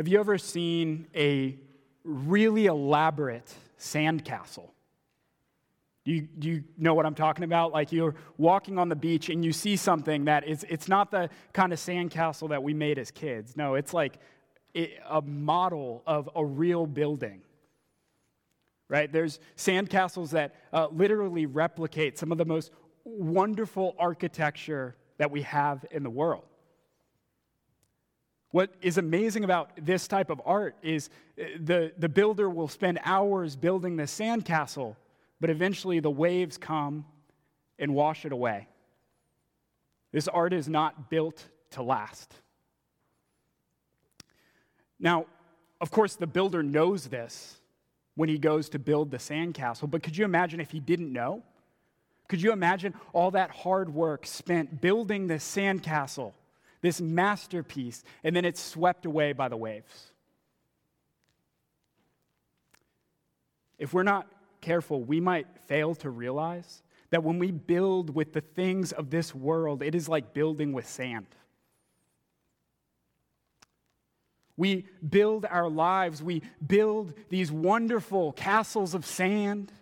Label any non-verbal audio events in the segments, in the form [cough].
Have you ever seen a really elaborate sandcastle? Do you, do you know what I'm talking about? Like you're walking on the beach and you see something that is, it's not the kind of sandcastle that we made as kids. No, it's like a model of a real building. Right? There's sandcastles that uh, literally replicate some of the most wonderful architecture that we have in the world. What is amazing about this type of art is uh, the, the builder will spend hours building the sandcastle, but eventually the waves come and wash it away. This art is not built to last. Now, of course, the builder knows this when he goes to build the sandcastle, but could you imagine if he didn't know? Could you imagine all that hard work spent building this sandcastle, this masterpiece, and then it's swept away by the waves? If we're not careful, we might fail to realize that when we build with the things of this world, it is like building with sand. We build our lives, we build these wonderful castles of sand.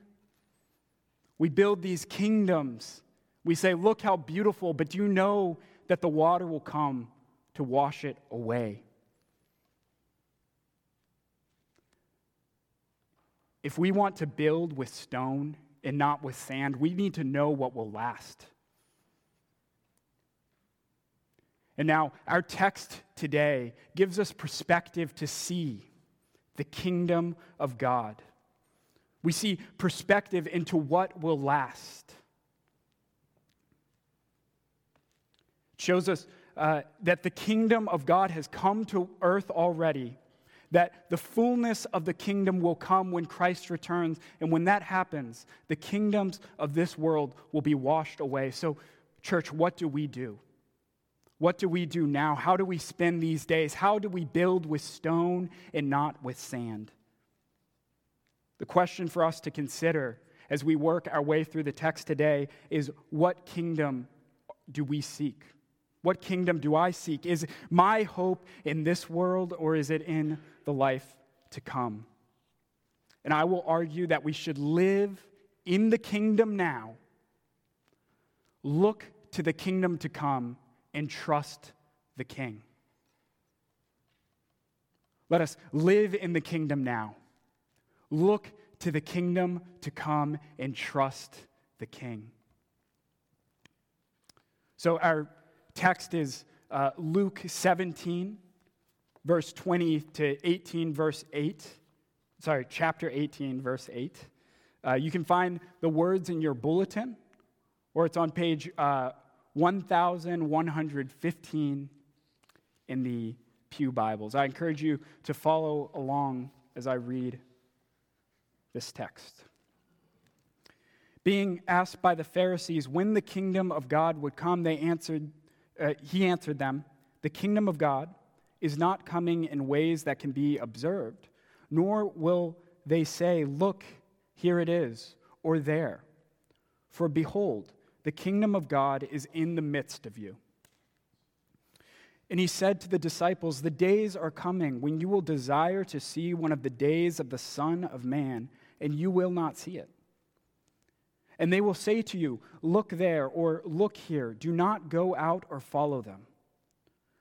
We build these kingdoms. We say, Look how beautiful, but do you know that the water will come to wash it away? If we want to build with stone and not with sand, we need to know what will last. And now, our text today gives us perspective to see the kingdom of God. We see perspective into what will last. Shows us uh, that the kingdom of God has come to earth already, that the fullness of the kingdom will come when Christ returns. And when that happens, the kingdoms of this world will be washed away. So, church, what do we do? What do we do now? How do we spend these days? How do we build with stone and not with sand? The question for us to consider as we work our way through the text today is what kingdom do we seek? What kingdom do I seek? Is my hope in this world or is it in the life to come? And I will argue that we should live in the kingdom now, look to the kingdom to come, and trust the king. Let us live in the kingdom now. Look to the kingdom to come and trust the king. So, our text is uh, Luke 17, verse 20 to 18, verse 8. Sorry, chapter 18, verse 8. Uh, you can find the words in your bulletin, or it's on page uh, 1115 in the Pew Bibles. I encourage you to follow along as I read this text. Being asked by the Pharisees when the kingdom of God would come, they answered, uh, he answered them, The kingdom of God is not coming in ways that can be observed, nor will they say, Look, here it is, or there. For behold, the kingdom of God is in the midst of you. And he said to the disciples, The days are coming when you will desire to see one of the days of the Son of Man, and you will not see it. And they will say to you, Look there, or Look here. Do not go out or follow them.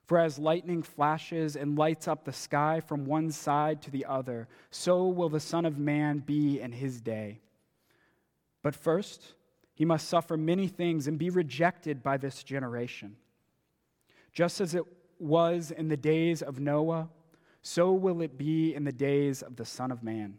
For as lightning flashes and lights up the sky from one side to the other, so will the Son of Man be in his day. But first, he must suffer many things and be rejected by this generation. Just as it was in the days of Noah, so will it be in the days of the Son of Man.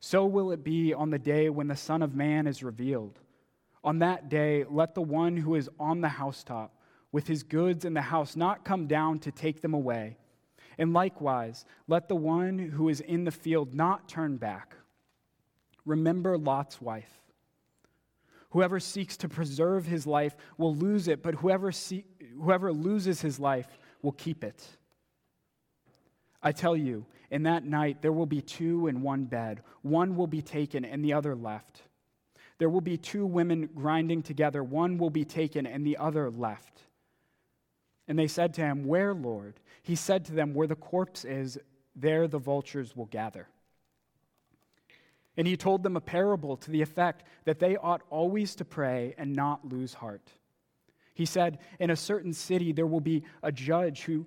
So will it be on the day when the Son of Man is revealed. On that day, let the one who is on the housetop with his goods in the house not come down to take them away. And likewise, let the one who is in the field not turn back. Remember Lot's wife. Whoever seeks to preserve his life will lose it, but whoever, see, whoever loses his life will keep it. I tell you, in that night there will be two in one bed. One will be taken and the other left. There will be two women grinding together. One will be taken and the other left. And they said to him, Where, Lord? He said to them, Where the corpse is, there the vultures will gather. And he told them a parable to the effect that they ought always to pray and not lose heart. He said, In a certain city there will be a judge who,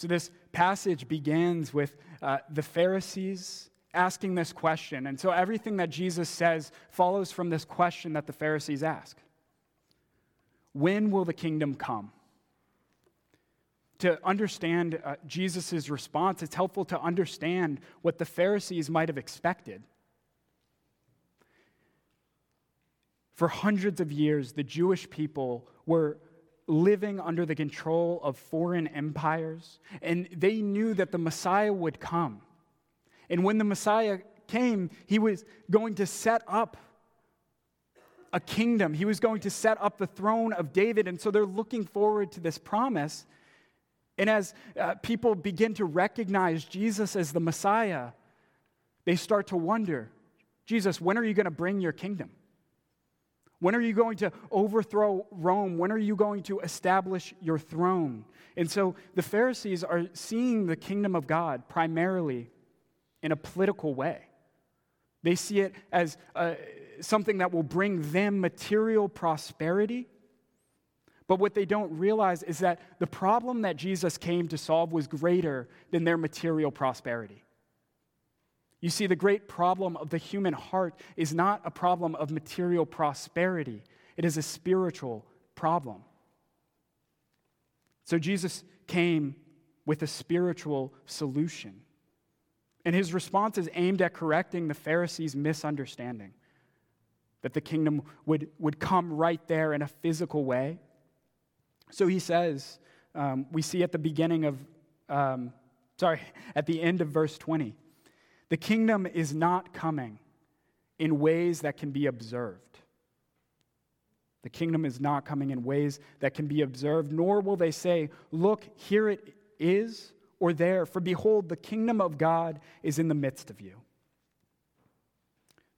So, this passage begins with uh, the Pharisees asking this question. And so, everything that Jesus says follows from this question that the Pharisees ask When will the kingdom come? to understand uh, Jesus' response, it's helpful to understand what the Pharisees might have expected. For hundreds of years, the Jewish people were living under the control of foreign empires, and they knew that the Messiah would come. And when the Messiah came, he was going to set up a kingdom, he was going to set up the throne of David. And so they're looking forward to this promise. And as uh, people begin to recognize Jesus as the Messiah, they start to wonder Jesus, when are you going to bring your kingdom? When are you going to overthrow Rome? When are you going to establish your throne? And so the Pharisees are seeing the kingdom of God primarily in a political way. They see it as uh, something that will bring them material prosperity but what they don't realize is that the problem that Jesus came to solve was greater than their material prosperity. You see, the great problem of the human heart is not a problem of material prosperity, it is a spiritual problem. So Jesus came with a spiritual solution. And his response is aimed at correcting the Pharisees' misunderstanding that the kingdom would, would come right there in a physical way so he says, um, we see at the beginning of, um, sorry, [laughs] at the end of verse 20, the kingdom is not coming in ways that can be observed. The kingdom is not coming in ways that can be observed, nor will they say, Look, here it is, or there, for behold, the kingdom of God is in the midst of you.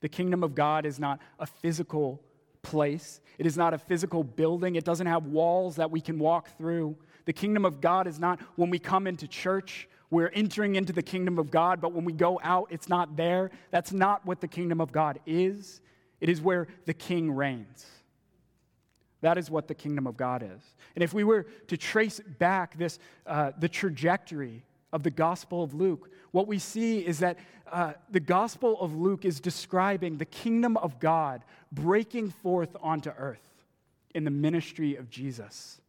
The kingdom of God is not a physical place. It is not a physical building. It doesn't have walls that we can walk through. The kingdom of God is not when we come into church, we're entering into the kingdom of God, but when we go out, it's not there. That's not what the kingdom of God is. It is where the king reigns. That is what the kingdom of God is. And if we were to trace back this, uh, the trajectory of the Gospel of Luke, what we see is that uh, the Gospel of Luke is describing the kingdom of God breaking forth onto earth in the ministry of Jesus.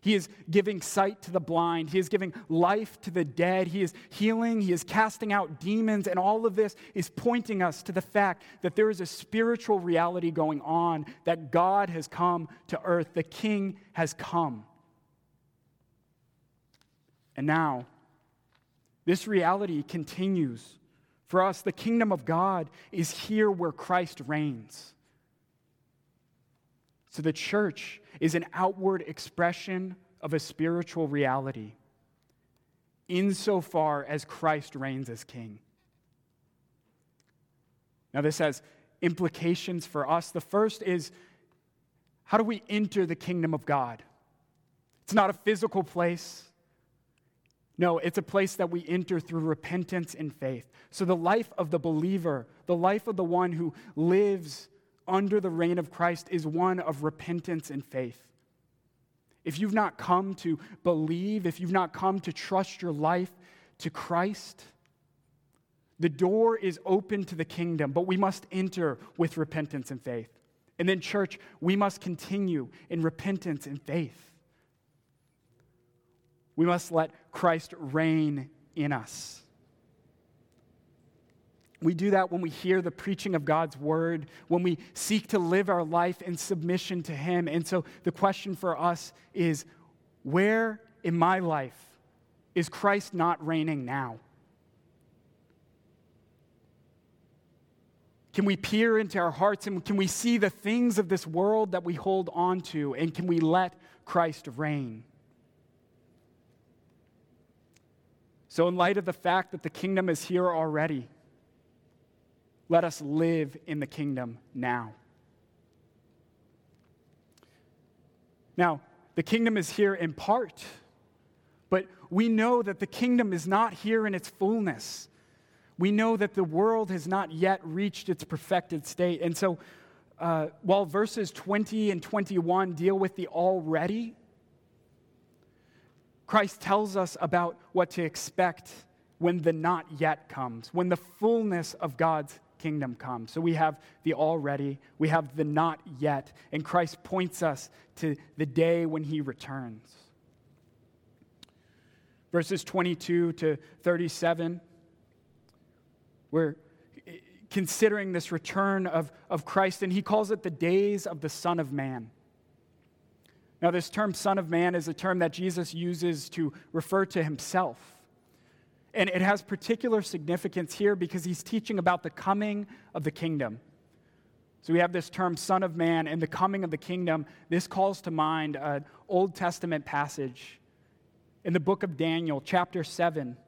He is giving sight to the blind. He is giving life to the dead. He is healing. He is casting out demons. And all of this is pointing us to the fact that there is a spiritual reality going on, that God has come to earth. The King has come. And now, this reality continues. For us, the kingdom of God is here where Christ reigns. So the church is an outward expression of a spiritual reality. insofar as Christ reigns as king. Now, this has implications for us. The first is how do we enter the kingdom of God? It's not a physical place. No, it's a place that we enter through repentance and faith. So, the life of the believer, the life of the one who lives under the reign of Christ, is one of repentance and faith. If you've not come to believe, if you've not come to trust your life to Christ, the door is open to the kingdom, but we must enter with repentance and faith. And then, church, we must continue in repentance and faith. We must let Christ reign in us. We do that when we hear the preaching of God's word, when we seek to live our life in submission to Him. And so the question for us is where in my life is Christ not reigning now? Can we peer into our hearts and can we see the things of this world that we hold on to and can we let Christ reign? So, in light of the fact that the kingdom is here already, let us live in the kingdom now. Now, the kingdom is here in part, but we know that the kingdom is not here in its fullness we know that the world has not yet reached its perfected state. And so, uh, while verses 20 and 21 deal with the already, Christ tells us about what to expect when the not yet comes, when the fullness of God's kingdom come. So we have the already, we have the not yet, and Christ points us to the day when he returns. Verses 22 to 37 we're considering this return of, of Christ, and he calls it the days of the Son of Man. Now, this term, Son of Man, is a term that Jesus uses to refer to himself. And it has particular significance here because he's teaching about the coming of the kingdom. So we have this term, Son of Man, and the coming of the kingdom. This calls to mind an Old Testament passage in the book of Daniel, chapter 7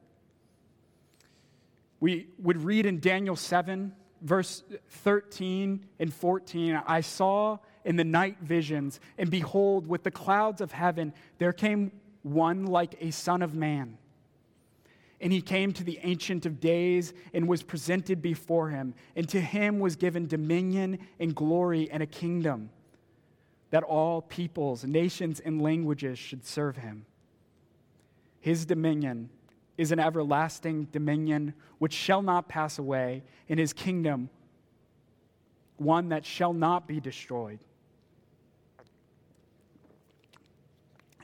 we would read in Daniel 7, verse 13 and 14 I saw in the night visions, and behold, with the clouds of heaven, there came one like a son of man. And he came to the Ancient of Days and was presented before him. And to him was given dominion and glory and a kingdom that all peoples, nations, and languages should serve him. His dominion is an everlasting dominion which shall not pass away, in his kingdom, one that shall not be destroyed.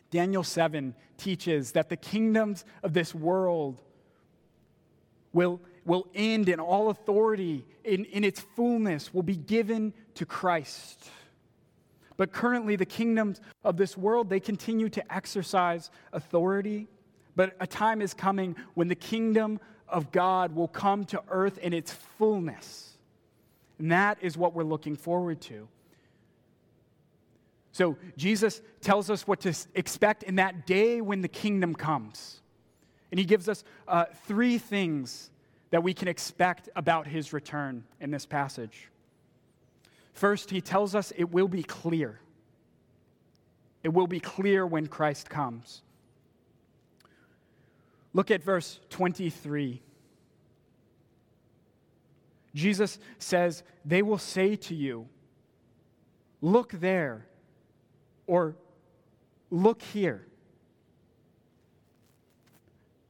Daniel 7 teaches that the kingdoms of this world will, will end and all authority in, in its fullness will be given to Christ. But currently, the kingdoms of this world, they continue to exercise authority but a time is coming when the kingdom of God will come to earth in its fullness. And that is what we're looking forward to. So Jesus tells us what to expect in that day when the kingdom comes. And he gives us uh, three things that we can expect about his return in this passage. First, he tells us it will be clear. It will be clear when Christ comes. Look at verse 23. Jesus says, They will say to you, Look there, or look here.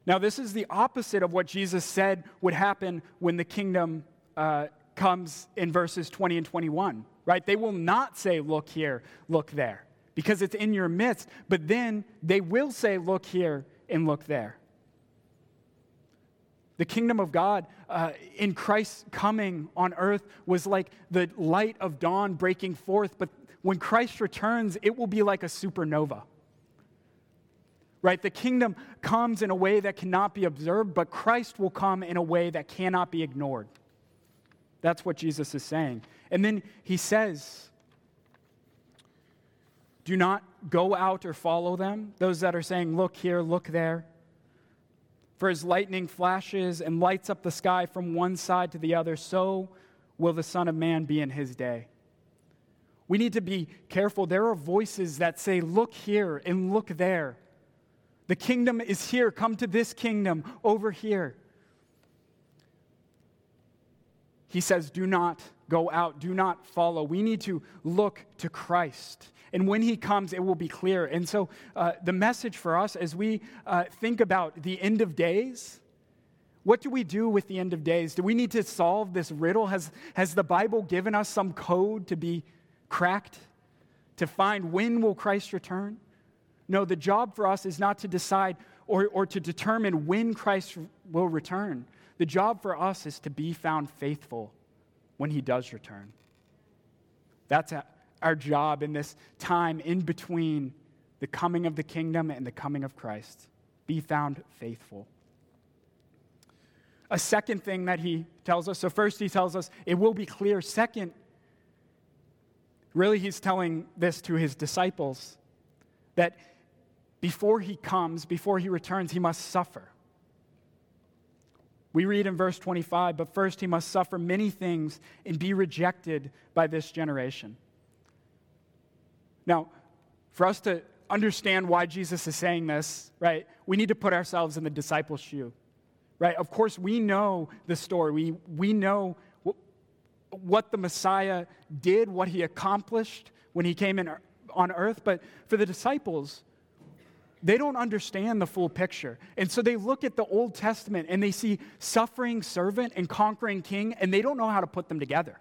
Now, this is the opposite of what Jesus said would happen when the kingdom uh, comes in verses 20 and 21, right? They will not say, Look here, look there, because it's in your midst, but then they will say, Look here and look there. The kingdom of God uh, in Christ's coming on earth was like the light of dawn breaking forth, but when Christ returns, it will be like a supernova. Right? The kingdom comes in a way that cannot be observed, but Christ will come in a way that cannot be ignored. That's what Jesus is saying. And then he says, Do not go out or follow them. Those that are saying, Look here, look there. For as lightning flashes and lights up the sky from one side to the other, so will the Son of Man be in his day. We need to be careful. There are voices that say, Look here and look there. The kingdom is here. Come to this kingdom over here. He says, Do not go out, do not follow. We need to look to Christ. And when he comes, it will be clear. And so, uh, the message for us as we uh, think about the end of days, what do we do with the end of days? Do we need to solve this riddle? Has, has the Bible given us some code to be cracked to find when will Christ return? No, the job for us is not to decide or, or to determine when Christ will return. The job for us is to be found faithful when he does return. That's our job in this time in between the coming of the kingdom and the coming of Christ. Be found faithful. A second thing that he tells us so, first, he tells us it will be clear. Second, Really, he's telling this to his disciples that before he comes, before he returns, he must suffer. We read in verse 25, but first he must suffer many things and be rejected by this generation. Now, for us to understand why Jesus is saying this, right, we need to put ourselves in the disciples' shoe, right? Of course, we know the story. We, we know what the Messiah did, what he accomplished when he came in on earth. But for the disciples, they don't understand the full picture. And so they look at the Old Testament and they see suffering servant and conquering king, and they don't know how to put them together.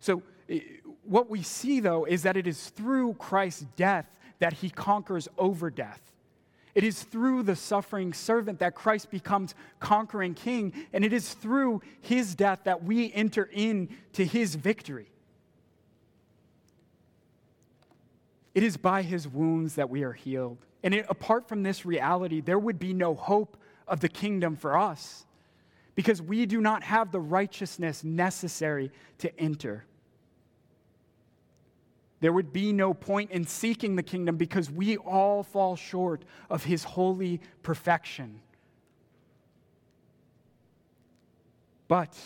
So, eh, what we see though is that it is through Christ's death that he conquers over death. It is through the suffering servant that Christ becomes conquering king, and it is through his death that we enter into his victory. It is by his wounds that we are healed. And it, apart from this reality, there would be no hope of the kingdom for us because we do not have the righteousness necessary to enter there would be no point in seeking the kingdom because we all fall short of his holy perfection. But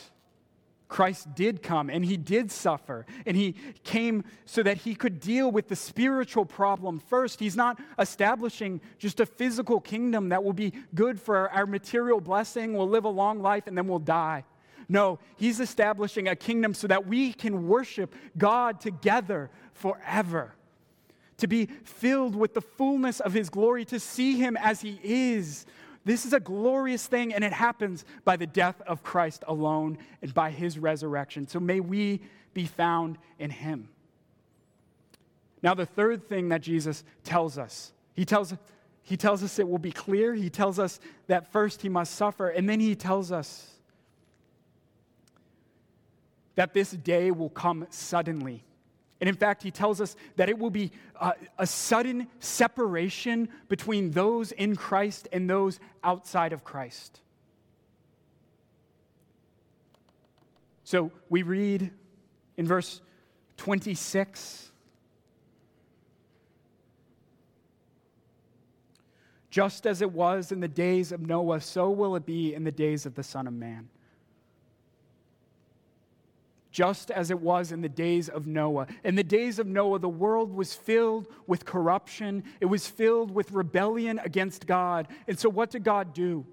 Christ did come and he did suffer and he came so that he could deal with the spiritual problem first. He's not establishing just a physical kingdom that will be good for our material blessing, we'll live a long life and then we'll die. No, he's establishing a kingdom so that we can worship God together forever. To be filled with the fullness of his glory, to see him as he is. This is a glorious thing, and it happens by the death of Christ alone and by his resurrection. So may we be found in him. Now, the third thing that Jesus tells us, he tells, he tells us it will be clear. He tells us that first he must suffer, and then he tells us that this day will come suddenly. And in fact, he tells us that it will be uh, a sudden separation between those in Christ and those outside of Christ. So we read in verse 26 Just as it was in the days of Noah, so will it be in the days of the Son of Man just as it was in the days of Noah. In the days of Noah, the world was filled with corruption, it was filled with rebellion against God. And so, what did God do?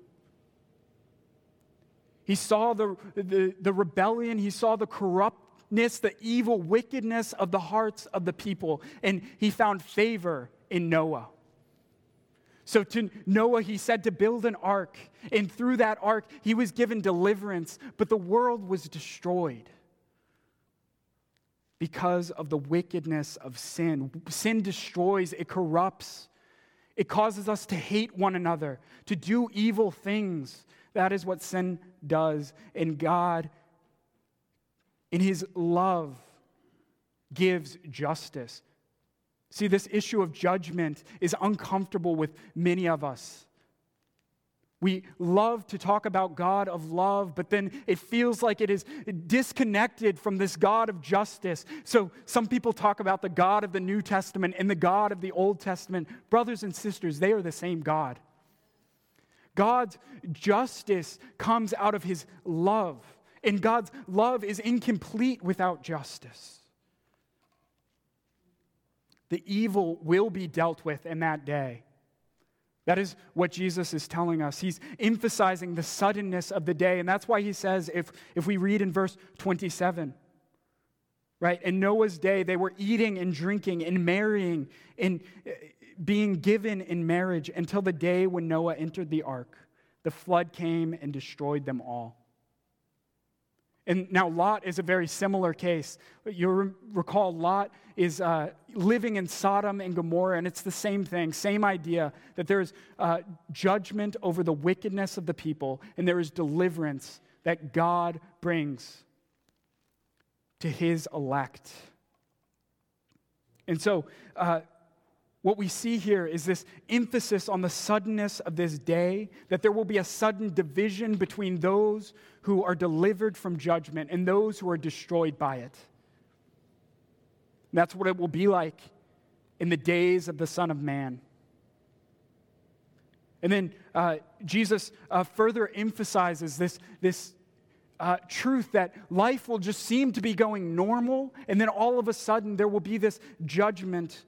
He saw the, the, the rebellion, he saw the corruptness, the evil wickedness of the hearts of the people, and he found favor in Noah. So to Noah, he said to build an ark, and through that ark, he was given deliverance, but the world was destroyed because of the wickedness of sin. Sin destroys, it corrupts, it causes us to hate one another, to do evil things. That is what sin does. And God, in His love, gives justice. See, this issue of judgment is uncomfortable with many of us. We love to talk about God of love, but then it feels like it is disconnected from this God of justice. So some people talk about the God of the New Testament and the God of the Old Testament. Brothers and sisters, they are the same God. God's justice comes out of his love, and God's love is incomplete without justice. The evil will be dealt with in that day. That is what Jesus is telling us. He's emphasizing the suddenness of the day. And that's why he says, if, if we read in verse 27, right, in Noah's day, they were eating and drinking and marrying and uh, being given in marriage until the day when Noah entered the ark. The flood came and destroyed them all. And now Lot is a very similar case. You recall Lot is uh, living in Sodom and Gomorrah, and it's the same thing, same idea that there is uh, judgment over the wickedness of the people, and there is deliverance that God brings to his elect. And so, uh, what we see here is this emphasis on the suddenness of this day, that there will be a sudden division between those who are delivered from judgment and those who are destroyed by it. That's what it will be like in the days of the Son of Man. And then uh, Jesus uh, further emphasizes this, this uh, truth that life will just seem to be going normal, and then all of a sudden there will be this judgment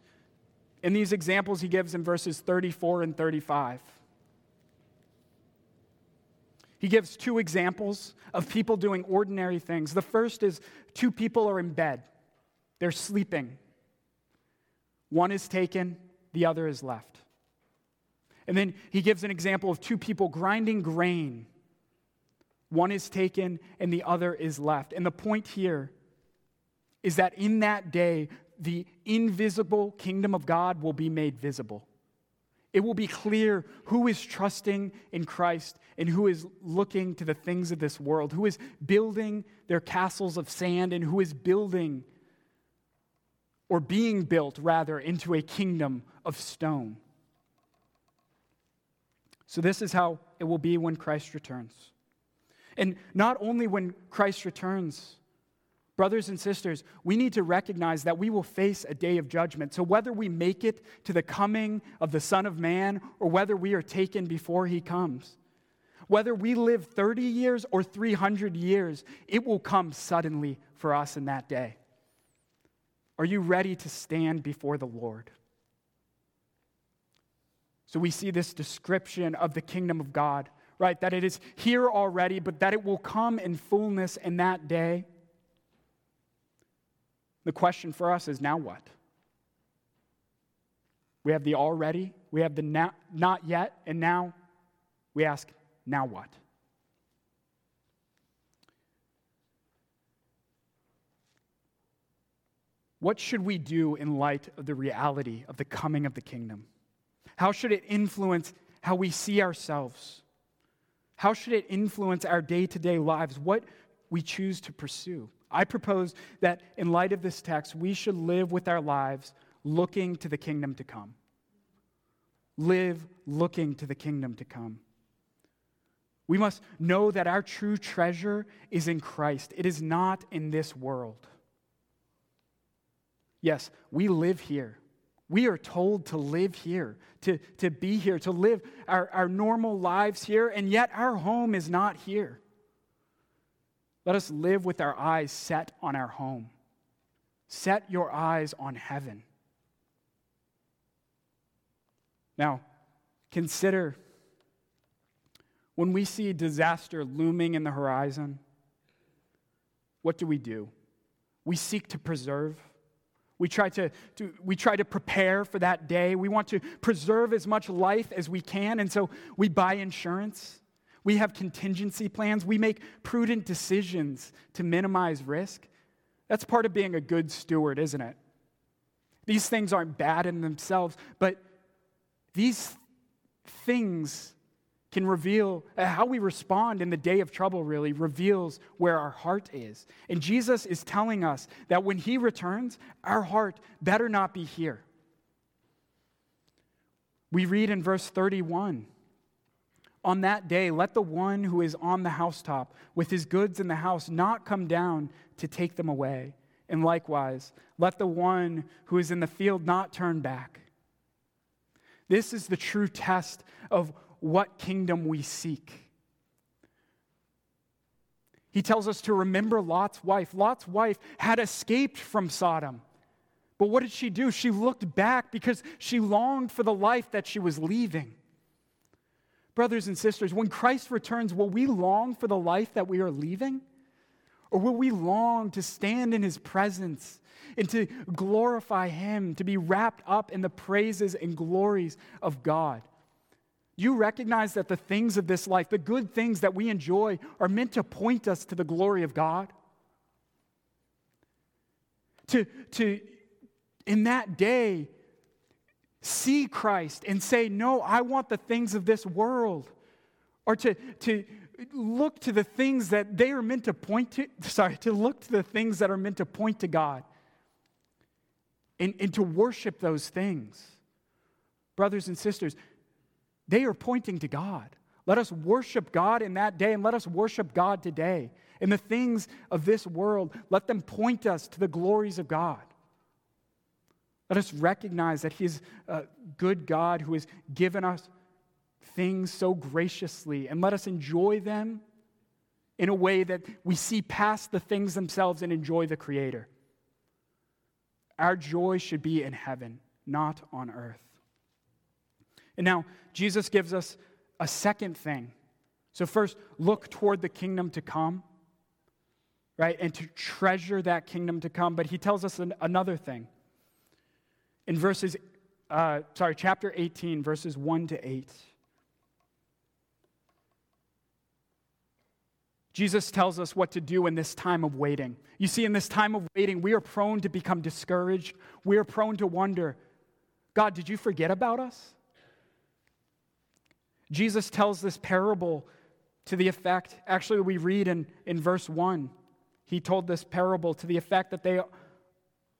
in these examples he gives in verses 34 and 35. He gives two examples of people doing ordinary things. The first is two people are in bed, they're sleeping. One is taken, the other is left. And then he gives an example of two people grinding grain. One is taken and the other is left. And the point here is that in that day, the invisible kingdom of God will be made visible. It will be clear who is trusting in Christ and who is looking to the things of this world, who is building their castles of sand and who is building or being built, rather, into a kingdom of stone. So, this is how it will be when Christ returns. And not only when Christ returns, Brothers and sisters, we need to recognize that we will face a day of judgment. So, whether we make it to the coming of the Son of Man or whether we are taken before he comes, whether we live 30 years or 300 years, it will come suddenly for us in that day. Are you ready to stand before the Lord? So, we see this description of the kingdom of God, right? That it is here already, but that it will come in fullness in that day. The question for us is now what? We have the already, we have the not, not yet, and now we ask, now what? What should we do in light of the reality of the coming of the kingdom? How should it influence how we see ourselves? How should it influence our day to day lives? What we choose to pursue? I propose that in light of this text, we should live with our lives looking to the kingdom to come. Live looking to the kingdom to come. We must know that our true treasure is in Christ, it is not in this world. Yes, we live here. We are told to live here, to, to be here, to live our, our normal lives here, and yet our home is not here. Let us live with our eyes set on our home. Set your eyes on heaven. Now, consider when we see disaster looming in the horizon, what do we do? We seek to preserve. We try to, to, we try to prepare for that day. We want to preserve as much life as we can, and so we buy insurance. We have contingency plans. We make prudent decisions to minimize risk. That's part of being a good steward, isn't it? These things aren't bad in themselves, but these things can reveal uh, how we respond in the day of trouble, really reveals where our heart is. And Jesus is telling us that when he returns, our heart better not be here. We read in verse 31 on that day, let the one who is on the housetop with his goods in the house not come down to take them away. And likewise, let the one who is in the field not turn back. This is the true test of what kingdom we seek. He tells us to remember Lot's wife. Lot's wife had escaped from Sodom. But what did she do? She looked back because she longed for the life that she was leaving. Brothers and sisters, when Christ returns, will we long for the life that we are leaving? Or will we long to stand in his presence and to glorify him, to be wrapped up in the praises and glories of God? You recognize that the things of this life, the good things that we enjoy, are meant to point us to the glory of God? To, to in that day, see Christ and say, No, I want the things of this world. Or to, to look to the things that they are meant to point to, [laughs] sorry, to look to the things that are meant to point to God and, and to worship those things. Brothers and sisters, they are pointing to God. Let us worship God in that day and let us worship God today. In the things of this world, let them point us to the glories of God. Let us recognize that He's a good God who has given us things so graciously, and let us enjoy them in a way that we see past the things themselves and enjoy the Creator. Our joy should be in heaven, not on earth. And now, Jesus gives us a second thing. So, first, look toward the kingdom to come, right? And to treasure that kingdom to come. But he tells us an, another thing. In verses, uh, sorry, chapter 18, verses 1 to 8. Jesus tells us what to do in this time of waiting. You see, in this time of waiting, we are prone to become discouraged. We are prone to wonder God, did you forget about us? Jesus tells this parable to the effect, actually, we read in, in verse 1. He told this parable to the effect that they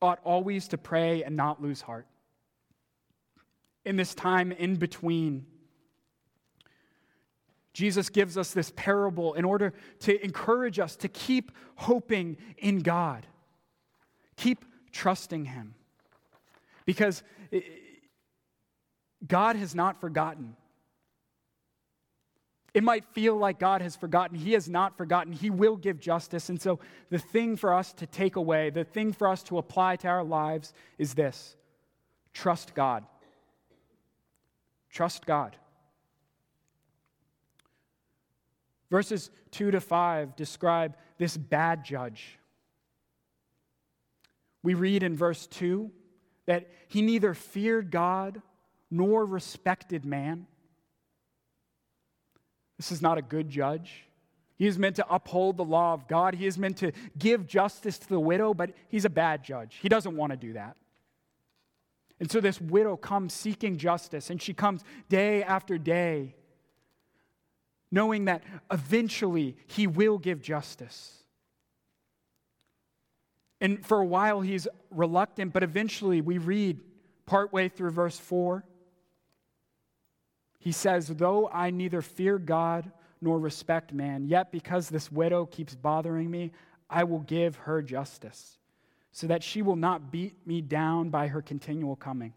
ought always to pray and not lose heart. In this time in between, Jesus gives us this parable in order to encourage us to keep hoping in God, keep trusting Him. Because eh, God has not forgotten. It might feel like God has forgotten. He has not forgotten. He will give justice. And so, the thing for us to take away, the thing for us to apply to our lives is this trust God. Trust God. Verses 2 to 5 describe this bad judge. We read in verse 2 that he neither feared God nor respected man. This is not a good judge. He is meant to uphold the law of God. He is meant to give justice to the widow, but he's a bad judge. He doesn't want to do that. And so this widow comes seeking justice, and she comes day after day, knowing that eventually he will give justice. And for a while he's reluctant, but eventually we read partway through verse 4 he says, Though I neither fear God nor respect man, yet because this widow keeps bothering me, I will give her justice, so that she will not beat me down by her continual coming.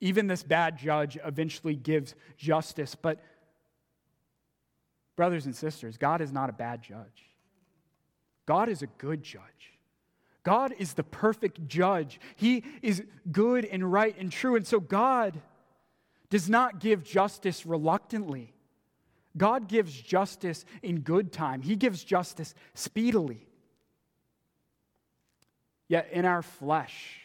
Even this bad judge eventually gives justice, but brothers and sisters, God is not a bad judge. God is a good judge. God is the perfect judge. He is good and right and true. And so God does not give justice reluctantly. God gives justice in good time, He gives justice speedily. Yet in our flesh,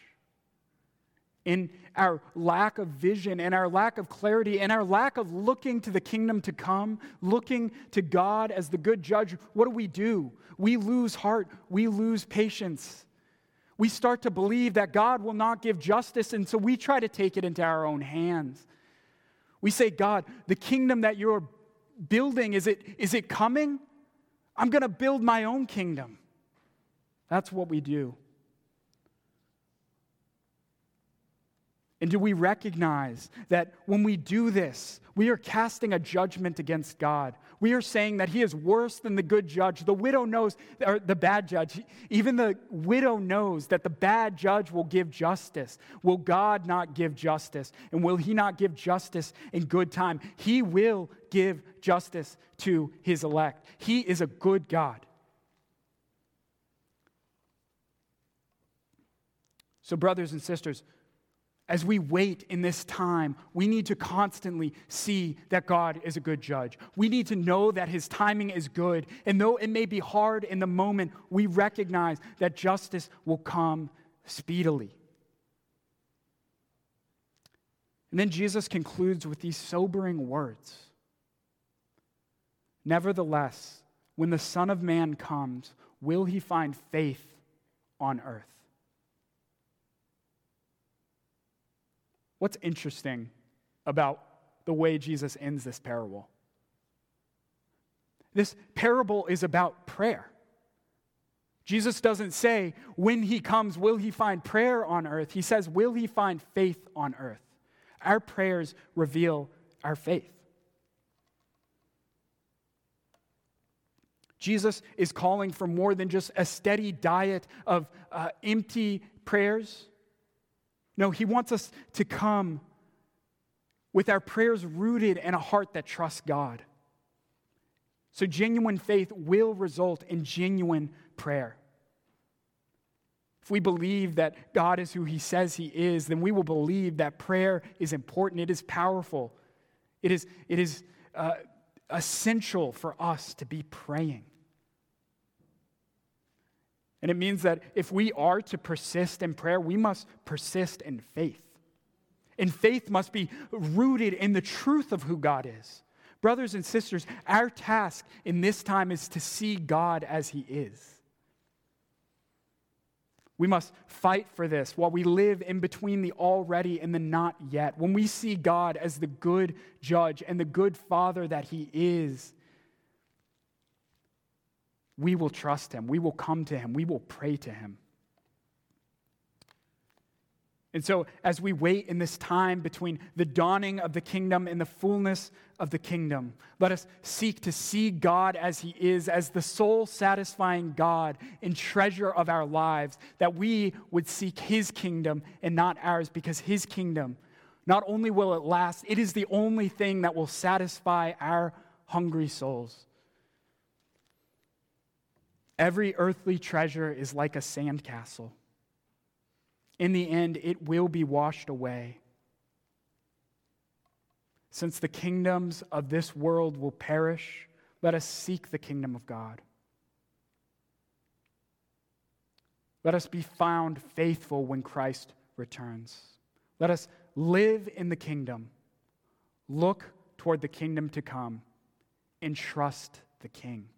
in our lack of vision, in our lack of clarity, in our lack of looking to the kingdom to come, looking to God as the good judge, what do we do? We lose heart, we lose patience. We start to believe that God will not give justice, and so we try to take it into our own hands. We say, God, the kingdom that you're building, is it, is it coming? I'm going to build my own kingdom. That's what we do. And do we recognize that when we do this, we are casting a judgment against God? We are saying that He is worse than the good judge. The widow knows, or the bad judge, even the widow knows that the bad judge will give justice. Will God not give justice? And will He not give justice in good time? He will give justice to His elect. He is a good God. So, brothers and sisters, as we wait in this time, we need to constantly see that God is a good judge. We need to know that his timing is good. And though it may be hard in the moment, we recognize that justice will come speedily. And then Jesus concludes with these sobering words Nevertheless, when the Son of Man comes, will he find faith on earth? What's interesting about the way Jesus ends this parable? This parable is about prayer. Jesus doesn't say, when he comes, will he find prayer on earth? He says, will he find faith on earth? Our prayers reveal our faith. Jesus is calling for more than just a steady diet of uh, empty prayers. No, He wants us to come with our prayers rooted in a heart that trusts God. So, genuine faith will result in genuine prayer. If we believe that God is who He says He is, then we will believe that prayer is important, it is powerful, it is, it is uh, essential for us to be praying. And it means that if we are to persist in prayer, we must persist in faith. And faith must be rooted in the truth of who God is. Brothers and sisters, our task in this time is to see God as He is. We must fight for this while we live in between the already and the not yet. When we see God as the good judge and the good father that He is, we will trust him. We will come to him. We will pray to him. And so, as we wait in this time between the dawning of the kingdom and the fullness of the kingdom, let us seek to see God as He is, as the soul satisfying God and treasure of our lives, that we would seek His kingdom and not ours, because His kingdom, not only will it last, it is the only thing that will satisfy our hungry souls. Every earthly treasure is like a sandcastle. In the end, it will be washed away. Since the kingdoms of this world will perish, let us seek the kingdom of God. Let us be found faithful when Christ returns. Let us live in the kingdom, look toward the kingdom to come, and trust the King.